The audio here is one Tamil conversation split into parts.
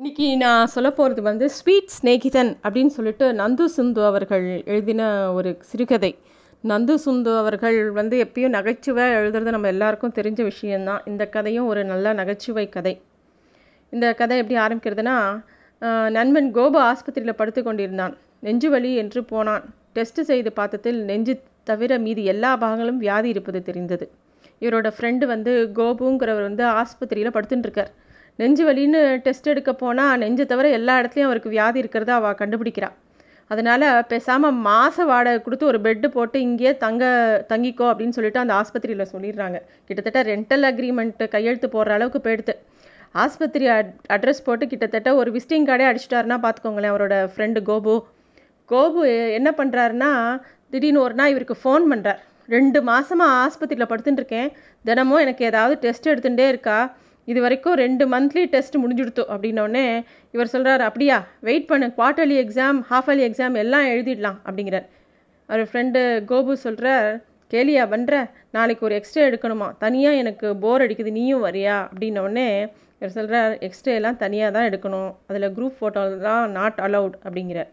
இன்றைக்கி நான் சொல்ல போகிறது வந்து ஸ்வீட் ஸ்நேகிதன் அப்படின்னு சொல்லிட்டு நந்து சுந்து அவர்கள் எழுதின ஒரு சிறுகதை. நந்து சுந்து அவர்கள் வந்து எப்பயும் நகைச்சுவை எழுதுறது நம்ம எல்லாருக்கும் தெரிஞ்ச விஷயந்தான் இந்த கதையும் ஒரு நல்ல நகைச்சுவை கதை. இந்த கதை எப்படி ஆரம்பிக்கிறதுனா நண்பன் கோபு ஆஸ்பத்திரியில் படுத்து கொண்டிருந்தான். நெஞ்சு வலி என்று போனான். டெஸ்ட் செய்து பார்த்ததில் நெஞ்சு தவிர மீதி எல்லா பாகங்களும் வியாதி இருப்பது தெரிந்தது. இவரோட ஃப்ரெண்டு வந்து கோபுங்கிறவர் வந்து ஆஸ்பத்திரியில் படுத்துட்டுருக்கார் நெஞ்சு வலின்னு டெஸ்ட் எடுக்க போனால் நெஞ்சை தவிர எல்லா இடத்துலையும் அவருக்கு வியாதி இருக்கிறத அவள் கண்டுபிடிக்கிறாள் அதனால் பேசாமல் மாத வாடகை கொடுத்து ஒரு பெட்டு போட்டு இங்கேயே தங்க தங்கிக்கோ அப்படின்னு சொல்லிட்டு அந்த ஆஸ்பத்திரியில் சொல்லிடுறாங்க. கிட்டத்தட்ட ரெண்டல் அக்ரிமெண்ட்டு கையெழுத்து போடுற அளவுக்கு போயிடுத்து ஆஸ்பத்திரி அட் அட்ரஸ் போட்டு கிட்டத்தட்ட ஒரு விசிட்டிங் கார்டே அடிச்சிட்டாருன்னா பார்த்துக்கோங்களேன் அவரோட ஃப்ரெண்டு கோபு. கோபு என்ன பண்ணுறாருன்னா திடீர்னு ஒரு நாள் இவருக்கு ஃபோன் பண்ணுறார் ரெண்டு மாதமாக ஆஸ்பத்திரியில் படுத்துட்டுருக்கேன் தினமும் எனக்கு ஏதாவது டெஸ்ட் எடுத்துகிட்டே இருக்கா. இது வரைக்கும் ரெண்டு மந்த்லி டெஸ்ட் முடிஞ்சுடுத்து அப்படின்னோடனே இவர் சொல்கிறார் அப்படியா வெயிட் பண்ணு quarterly exam half yearly exam எல்லாம் எழுதிடலாம் அப்படிங்கிறார். அவர் ஃப்ரெண்டு கோபு சொல்கிறார் கேலியா பண்ணுற நாளைக்கு ஒரு எக்ஸ்ரே எடுக்கணுமா? தனியாக எனக்கு போர் அடிக்குது நீயும் வரியா? அப்படின்னோடனே இவர் சொல்கிறார் எக்ஸ்ரே எல்லாம் தனியாக தான் எடுக்கணும் அதில் குரூப் ஃபோட்டோ தான் நாட் அலவுட் அப்படிங்கிறார்.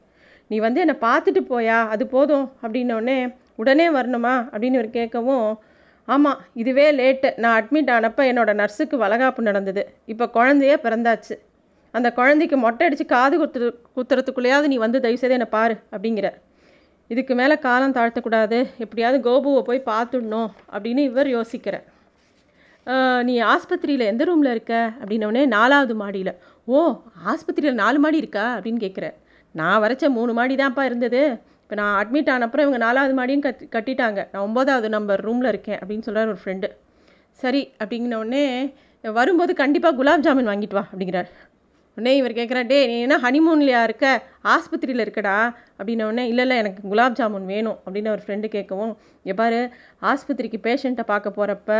நீ வந்து என்னை பார்த்துட்டு போயா? அது போதும் அப்படின்னோடனே உடனே வரணுமா? அப்படின்னு இவர் கேட்கவும் ஆமாம் இதுவே லேட்டு. நான் அட்மிட் ஆனப்போ என்னோட நர்ஸுக்கு வளகாப்பு நடந்தது. இப்போ குழந்தையே பிறந்தாச்சு. அந்த குழந்தைக்கு மொட்டை அடித்து காது குத்து குத்துறதுக்குள்ளேயாவது நீ வந்து தயவுசெய்து என்னை பாரு அப்படிங்கிற. இதுக்கு மேலே காலம் தாழ்த்தக்கூடாது. எப்படியாவது கோபுவை போய் பார்த்துடணும் அப்படின்னு இவர் யோசிக்கிற. நீ ஆஸ்பத்திரியில் எந்த ரூமில் இருக்க? அப்படின்னோடனே நாலாவது மாடியில். ஓ ஆஸ்பத்திரியில் நாலு மாடி இருக்கா? அப்படின்னு கேட்குற. நான் வரைச்ச மூணு மாடி தான்ப்பா இருந்தது. இப்போ நான் அட்மிட் ஆனப்புறம் இவங்க நாலாவது மாடியும் கட் கட்டிட்டாங்க. நான் ஒம்பதாவது நம்பர் ரூமில் இருக்கேன் அப்படின்னு சொல்கிறார் ஒரு ஃப்ரெண்டு சரி அப்படிங்கினோடனே வரும்போது கண்டிப்பாக குலாப் ஜாமுன் வாங்கிட்டு வா அப்படிங்கிறார். உடனே இவர் கேட்குறார் டே நீ என்ன ஹனிமூன்லையா இருக்க? ஆஸ்பத்திரியில் இருக்கடா? அப்படின்னோடனே இல்லை இல்லை எனக்கு குலாப் ஜாமுன் வேணும். அப்படின்னு ஒரு ஃப்ரெண்டு கேட்கவும் எப்பாரு ஆஸ்பத்திரிக்கு பேஷண்ட்டை பார்க்க போகிறப்ப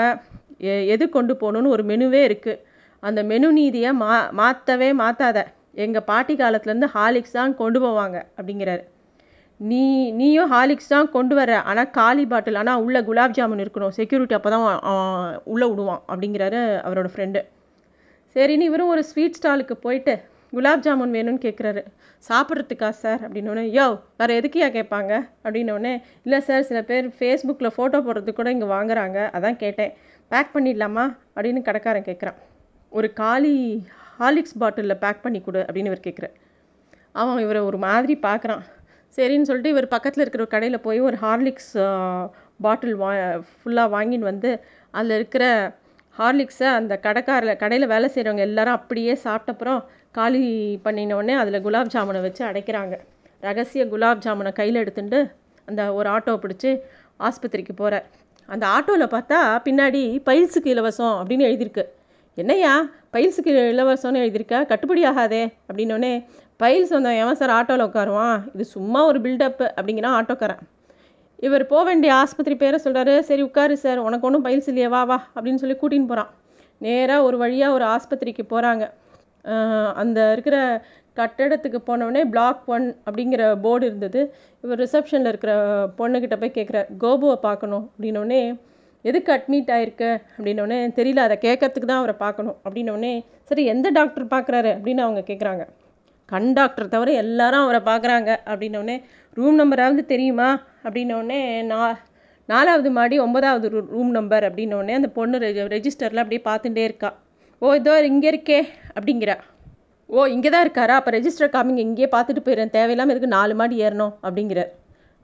எது கொண்டு போகணுன்னு ஒரு மெனுவே இருக்குது அந்த மெனு நீதியை மா மாற்றவே மாற்றாத எங்கள் பாட்டி காலத்துலேருந்து ஹாலிக்ஸ் தான் கொண்டு போவாங்க. அப்படிங்கிறாரு. நீ நீயும் ஹாலிக்ஸ் தான் கொண்டு வர. ஆனால் காலி பாட்டில் ஆனால் உள்ளே குலாப் ஜாமுன் இருக்கணும். செக்யூரிட்டி அப்போ தான் உள்ளே விடுவான் அப்படிங்கிறாரு அவரோட ஃப்ரெண்டு சரின்னு இவரும் ஒரு ஸ்வீட் ஸ்டாலுக்கு போயிட்டு குலாப் ஜாமுன் வேணும்னு கேட்குறாரு சாப்பிட்றதுக்கா சார் அப்படின்னோடனே யோ வேறு எதுக்கியா கேட்பாங்க? அப்படின்னோடனே இல்லை சார் சில பேர் ஃபேஸ்புக்கில் ஃபோட்டோ போடுறதுக்கு கூட இங்கே வாங்குறாங்க. அதான் கேட்டேன். பேக் பண்ணிடலாமா? அப்படின்னு கடைக்காரன் கேட்குறான் ஒரு காலி ஹாலிக்ஸ் பாட்டிலில் பேக் பண்ணி கொடு அப்படின்னு இவர் கேட்குறார் அவன் இவரை ஒரு மாதிரி பார்க்குறான் சரின்னு சொல்லிட்டு இவர் பக்கத்தில் இருக்கிற ஒரு கடையில் போய் ஒரு ஹார்லிக்ஸ் பாட்டில் வா ஃபுல்லாக வாங்கின்னு வந்து அதில் இருக்கிற ஹார்லிக்ஸை அந்த கடைக்காரில் கடையில் வேலை செய்கிறவங்க எல்லாரும் அப்படியே சாப்பிட்டப்புறம் காலி பண்ணினோடனே அதில் குலாப் ஜாமுனை வச்சு அடைக்கிறாங்க. ரகசிய குலாப் ஜாமுனை கையில் எடுத்துட்டு அந்த ஒரு ஆட்டோ பிடிச்சி ஆஸ்பத்திரிக்கு போகிறார் அந்த ஆட்டோவில் பார்த்தா பின்னாடி பைல்ஸுக்கு இலவசம் அப்படின்னு எழுதியிருக்கு. என்னய்யா பைல்ஸுக்கு இலவசம்னு எழுதியிருக்கா? கட்டுப்படி ஆகாதே அப்படின்னோடனே பயில் சொந்தம் எவன் சார் ஆட்டோவில் உட்காருவான்? இது சும்மா ஒரு பில்டப்பு அப்படிங்கிறான் ஆட்டோக்காரன். இவர் போக வேண்டிய ஆஸ்பத்திரி பேரை சொல்கிறாரு சரி உட்காரு சார். உனக்கு ஒன்றும் பயில்ஸ் இல்லையே வா வா அப்படின்னு சொல்லி கூட்டின்னு போகிறான் நேராக ஒரு வழியாக ஒரு ஆஸ்பத்திரிக்கு போகிறாங்க அந்த இருக்கிற கட்டடத்துக்கு போனவுடனே பிளாக் ஒன் அப்படிங்கிற போர்டு இருந்தது. இவர் ரிசப்ஷனில் இருக்கிற பொண்ணுக்கிட்ட போய் கேட்குறார் கோபுவை பார்க்கணும் அப்படின்னோடனே எதுக்கு அட்மிட் ஆயிருக்கு? அப்படின்னோடனே தெரியல அதை கேட்கறதுக்கு தான் அவரை பார்க்கணும் அப்படின்னோடனே சரி எந்த டாக்டர் பார்க்குறாரு? அப்படின்னு அவங்க கேட்குறாங்க கண் டாக்டர் தவிர எல்லாரும் அவரை பார்க்குறாங்க. அப்படின்னோடனே ரூம் நம்பராவது தெரியுமா? அப்படின்னோடனே நா நாலாவது மாடி ஒன்பதாவது ரூ ரூம் நம்பர் அப்படின்னோடனே அந்த பொண்ணு ரெ ரெஜிஸ்டரில் அப்படியே பார்த்துட்டே இருக்கா. ஓ இதோ இங்கே இருக்கே அப்படிங்கிறா. ஓ இங்கே தான் இருக்காரா? அப்போ ரெஜிஸ்டர் காமிங்க இங்கேயே பார்த்துட்டு போயிடுறேன். தேவையில்லாமல் இதுக்கு நாலு மாடி ஏறணும்? அப்படிங்கிறார்.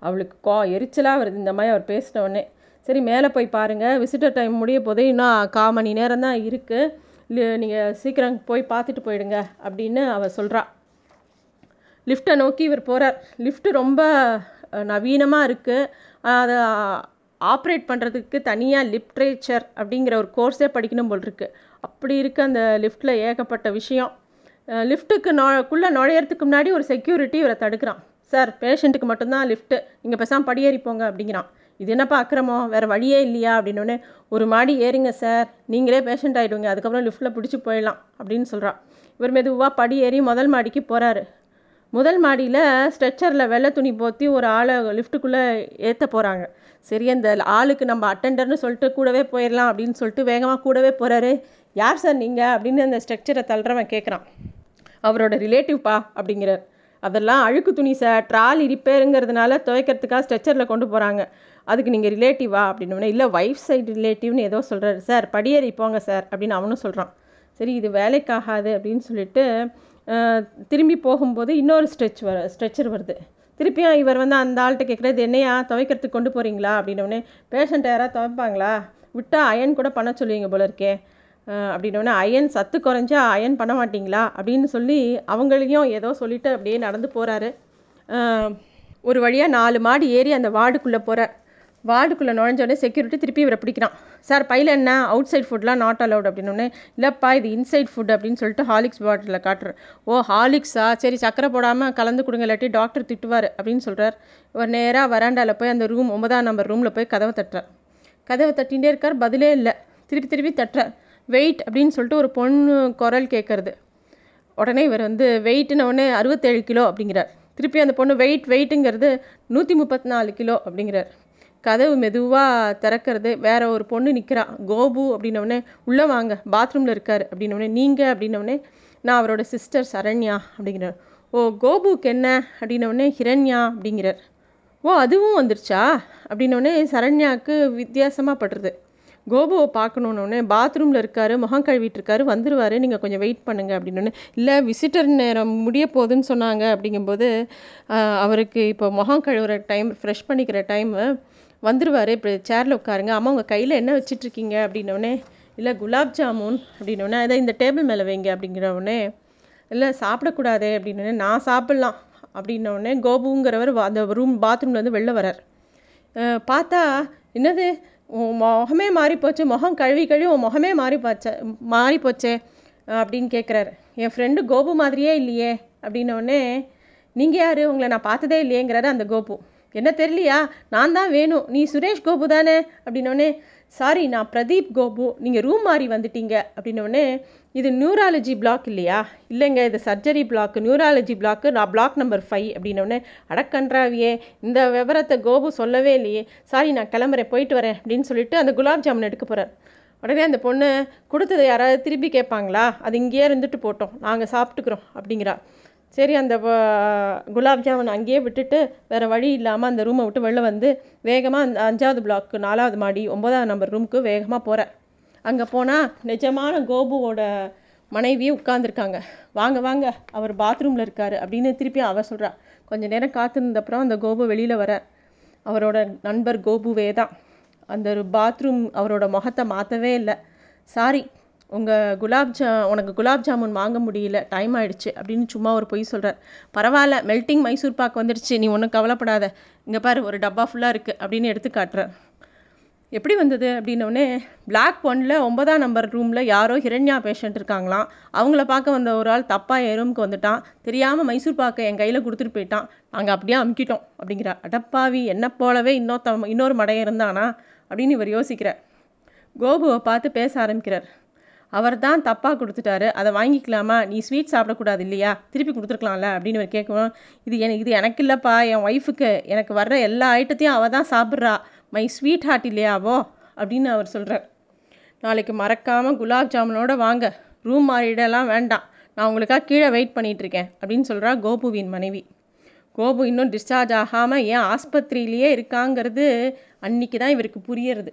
அவளுக்கு கோ எரிச்சலாக வருது இந்த மாதிரி அவர் பேசின சரி மேலே போய் பாருங்கள் விசிட்டர் டைம் முடிய போதே இன்னும் கா மணி நேரம் தான் இருக்குது நீங்கள் சீக்கிரம் போய் பார்த்துட்டு போயிடுங்க அப்படின்னு அவள் சொல்கிறா லிஃப்ட்டை நோக்கி இவர் போகிறார் லிஃப்ட்டு ரொம்ப நவீனமாக இருக்குது அதை ஆப்ரேட் பண்ணுறதுக்கு தனியாக லிட்ரேச்சர் அப்படிங்கிற ஒரு கோர்ஸே படிக்கணும் போல் இருக்கு. அப்படி இருக்க அந்த லிஃப்ட்டில் ஏகப்பட்ட விஷயம். லிஃப்ட்டுக்கு நொ நுழையறதுக்கு முன்னாடி ஒரு செக்யூரிட்டி இவரை தடுக்கிறான். சார் பேஷண்ட்டுக்கு மட்டும்தான் லிஃப்ட்டு. நீங்கள் பேசாமல் படியேறி போங்க அப்படிங்கிறான். இது என்னப்பா அக்கிரமம்? வேறு வழியே இல்லையா? அப்படின்னோடனே ஒரு மாடி ஏறுங்க சார். நீங்களே பேஷண்ட் ஆகிடுவீங்க அதுக்கப்புறம் லிஃப்ட்டில் பிடிச்சி போயிடலாம் அப்படின்னு சொல்கிறான் இவர் மெதுவாக படி ஏறி முதல் மாடிக்கு போகிறாரு முதல் மாடியில் ஸ்ட்ரெச்சரில் வெள்ளை துணி போற்றி ஒரு ஆளை லிஃப்ட்டுக்குள்ளே ஏற்ற போகிறாங்க சரி அந்த ஆளுக்கு நம்ம அட்டெண்டர்னு சொல்லிட்டு கூடவே போயிடலாம் அப்படின்னு சொல்லிட்டு வேகமாக கூடவே போகிறாரு யார் சார் நீங்கள் அப்படின்னு அந்த ஸ்ட்ரக்சரை தள்ளுறவன் கேட்குறான் அவரோட ரிலேட்டிவ்ப்பா அப்படிங்கிறார் அதெல்லாம் அழுக்கு துணி சார் ட்ராலி ரிப்பேருங்கிறதுனால துவைக்கிறதுக்காக ஸ்ட்ரெச்சரில் கொண்டு போகிறாங்க அதுக்கு நீங்கள் ரிலேட்டிவா அப்படின்னு இல்லை ஒய்ஃப் சைடு ரிலேட்டிவ்னு ஏதோ சொல்கிறாரு சார் படியேறி போங்க சார் அப்படின்னு அவனும் சொல்கிறான் சரி இது வேலைக்காகாது அப்படின்னு சொல்லிட்டு திரும்பி போகும்போது இன்னொரு ஸ்ட்ரெச் வர ஸ்ட்ரெச்சர் வருது. திருப்பியும் இவர் வந்து அந்த ஆள்கிட்ட கேட்குறது என்னையா? துவைக்கிறதுக்கு கொண்டு போகிறீங்களா அப்படின்னோடனே பேஷண்ட் யாராவது துவைப்பாங்களா? விட்டால் அயன் கூட பண்ண சொல்லுவீங்க போல இருக்கே. அப்படின்னோடனே அயன் சத்து குறைஞ்சா அயன் பண்ண மாட்டிங்களா? அப்படின்னு சொல்லி அவங்களையும் ஏதோ சொல்லிட்டு அப்படியே நடந்து போகிறாரு ஒரு வழியாக நாலு மாடி ஏறி அந்த வார்டுக்குள்ளே போகிறார் வார்டுக்குள்ளே நுழைஞ்சோடனே செக்யூரிட்டி திருப்பி இவரை பிடிக்கிறான். சார் பையில் என்ன? அவுட் சைட் ஃபுட்லாம் நாட் அலவுட் அப்படின்னோடனே இல்லைப்பா இது இன்சைட் ஃபுட் அப்படின்னு சொல்லிட்டு ஹாலிக்ஸ் பாட்டிலில் காட்டுறேன் ஓ ஹாலிக்ஸா சரி சக்கரை போடாமல் கலந்து கொடுங்க இல்லாட்டி டாக்டர் திட்டுவார் அப்படின்னு சொல்கிறார் இவர் நேராக வராண்டாவில் போய் அந்த ரூம் ஒன்பதாம் நம்பர் ரூமில் போய் கதவை தட்டுறார். கதவை தட்டிகிட்டே இருக்கார் பதிலே இல்லை. திருப்பி திருப்பி தட்டுறார். வெயிட் அப்படின்னு சொல்லிட்டு ஒரு பொண்ணு குரல் கேட்கறது உடனே இவர் வந்து வெயிட்டுன்னு உடனே அறுபத்தேழு கிலோ அப்படிங்கிறார். திருப்பி அந்த பொண்ணு வெயிட் வெயிட்டுங்கிறது நூற்றி முப்பத்தி நாலு கிலோ அப்படிங்கிறார். கதவு மெதுவாக திறக்கிறது வேற ஒரு பொண்ணு நிற்கிறா கோபு அப்படின்னவுடனே உள்ளே வாங்க பாத்ரூமில் இருக்கார் அப்படின்னவுடனே நீங்கள் அப்படின்னவுடனே நான் அவரோட சிஸ்டர் சரண்யா அப்படிங்கிறார். ஓ கோபுக்கு என்ன? அப்படின்னவுடனே ஹிரண்யா அப்படிங்கிறார். ஓ அதுவும் வந்துருச்சா? அப்படின்னோடனே சரண்யாவுக்கு வித்தியாசமாக படுறது. கோபுவை பார்க்கணுன்னொடனே பாத்ரூமில் இருக்காரு முகம் கழுவிட்டுருக்காரு வந்துருவாரு நீங்கள் கொஞ்சம் வெயிட் பண்ணுங்க அப்படின்னோடனே இல்லை விசிட்டர் நேரம் முடிய போகுதுன்னு சொன்னாங்க அப்படிங்கும்போது அவருக்கு இப்போ முகம் கழுவுற டைம் ஃப்ரெஷ் பண்ணிக்கிற டைமு வந்துடுவார் இப்போ சேரில் உட்காருங்க. அம்மா உங்கள் கையில் என்ன வச்சிட்ருக்கீங்க? அப்படின்னோடனே இல்லை குலாப் ஜாமுன். அப்படின்னோடனே அதை இந்த டேபிள் மேலே வைங்க. அப்படிங்கிற உடனே இல்லை சாப்பிடக்கூடாது. அப்படின்னு நான் சாப்பிட்லாம். அப்படின்னோடனே கோபுங்கிறவர் வா- அந்த ரூம் பாத்ரூம்லேருந்து வெளில வரார். பார்த்தா என்னது? உன் முகமே மாறி போச்சு முகம் கழுவி கழுவி உன் முகமே மாறி போச்சே மாறி போச்சே அப்படின்னு கேட்குறாரு என் ஃப்ரெண்டு கோபு மாதிரியே இல்லையே. அப்படின்னோடனே நீங்கள் யார்? உங்களை நான் பார்த்ததே இல்லையேங்கிறாரு அந்த கோபு. என்ன தெரியலையா? நான் தான் வேணும். நீ சுரேஷ் கோபு தானே? அப்படின்னோடனே சாரி நான் பிரதீப் கோபு. நீங்கள் ரூம் மாறி வந்துட்டீங்க. அப்படின்னோடனே இது நியூராலஜி பிளாக் இல்லையா? இல்லைங்க இது சர்ஜரி பிளாக். நியூராலஜி பிளாக்கு நான் பிளாக் நம்பர் ஃபைவ். அப்படின்னோடனே அடக்கன்றாவியே இந்த விவரத்தை கோபு சொல்லவே இல்லையே. சாரி நான் கிளம்புறேன். போயிட்டு வரேன். அப்படின்னு சொல்லிட்டு அந்த குலாப் ஜாமுன் எடுக்க போகிறார் உடனே அந்த பொண்ணு கொடுத்ததை யாராவது திருப்பி கேட்பாங்களா? அது இங்கேயே இருந்துட்டு போட்டோம். நாங்கள் சாப்பிட்டுக்கிறோம். அப்படிங்கிறா. சரி அந்த குலாப் ஜாமுன் அங்கேயே விட்டுட்டு வேறு வழி இல்லாமல் அந்த ரூமை விட்டு வெளில வந்து வேகமாக அந்த அஞ்சாவது பிளாக்கு நாலாவது மாடி ஒம்பதாவது நம்பர் ரூமுக்கு வேகமாக போகிறேன் அங்கே போனால் நிஜமான கோபுவோட மனைவியே உட்காந்துருக்காங்க வாங்க வாங்க அவர் பாத்ரூமில் இருக்கார் அப்படின்னு திருப்பி அவ சொல்கிறா கொஞ்ச நேரம் காத்திருந்தப்புறம் அந்த கோபு வெளியில் வர. அவரோட நண்பர் கோபுவே தான் அந்த ஒரு பாத்ரூம் அவரோட முகத்தை மாற்றவே இல்லை. சாரி உங்கள் குலாப் ஜா உனக்கு குலாப் ஜாமுன் வாங்க முடியல டைம் ஆகிடுச்சு அப்படின்னு சும்மா ஒரு பொய் சொல்கிறார் பரவாயில்ல மெல்ட்டிங் மைசூர் பாக் வந்துடுச்சு நீ ஒன்றும் கவலைப்படாத. இங்கே பாரு ஒரு டப்பா ஃபுல்லாக இருக்குது அப்படின்னு எடுத்து காட்டுறார். எப்படி வந்தது அப்படின்னோடனே பிளாக் ஒனில் ஒன்பதாம் நம்பர் ரூமில் யாரோ ஹிரண்யா பேஷண்ட் இருக்காங்களாம். அவங்கள பார்க்க வந்த ஒரு ஆள் தப்பாக என் ரூமுக்கு வந்துட்டான். தெரியாமல் மைசூர் பாக்கை என் கையில் கொடுத்துட்டு போயிட்டான். நாங்கள் அப்படியே அமுக்கிட்டோம் அப்படிங்கிறா அடப்பாவி என்ன போலவே இன்னொருத்த இன்னொரு மடையை இருந்தானா அப்படின்னு இவர் யோசிக்கிறார். கோபுவை பார்த்து பேச ஆரம்பிக்கிறார். அவர் தான் தப்பாக கொடுத்துட்டாரு. அதை வாங்கிக்கலாமா? நீ ஸ்வீட் சாப்பிடக்கூடாது இல்லையா? திருப்பி கொடுத்துருக்கலாம்ல அப்படின்னு அவர் கேட்கணும் இது எனக்கு இது எனக்கு இல்லைப்பா என் ஒய்ஃபுக்கு எனக்கு வர்ற எல்லா ஐட்டத்தையும் அவள் தான் சாப்பிட்றா. மை ஸ்வீட் ஹார்ட் இல்லையாவோ? அப்படின்னு அவர் சொல்கிறார் நாளைக்கு மறக்காமல் குலாப் ஜாமுனோட வாங்க. ரூம் மாறிடலாம் வேண்டாம். நான் உங்களுக்காக கீழே வெயிட் பண்ணிகிட்ருக்கேன் இருக்கேன் அப்படின்னு சொல்கிறா கோபுவின் மனைவி. கோபு இன்னும் டிஸ்சார்ஜ் ஆகாமல் ஏன் ஆஸ்பத்திரியிலேயே இருக்காங்கிறது அன்னைக்கு தான் இவருக்கு புரியறது.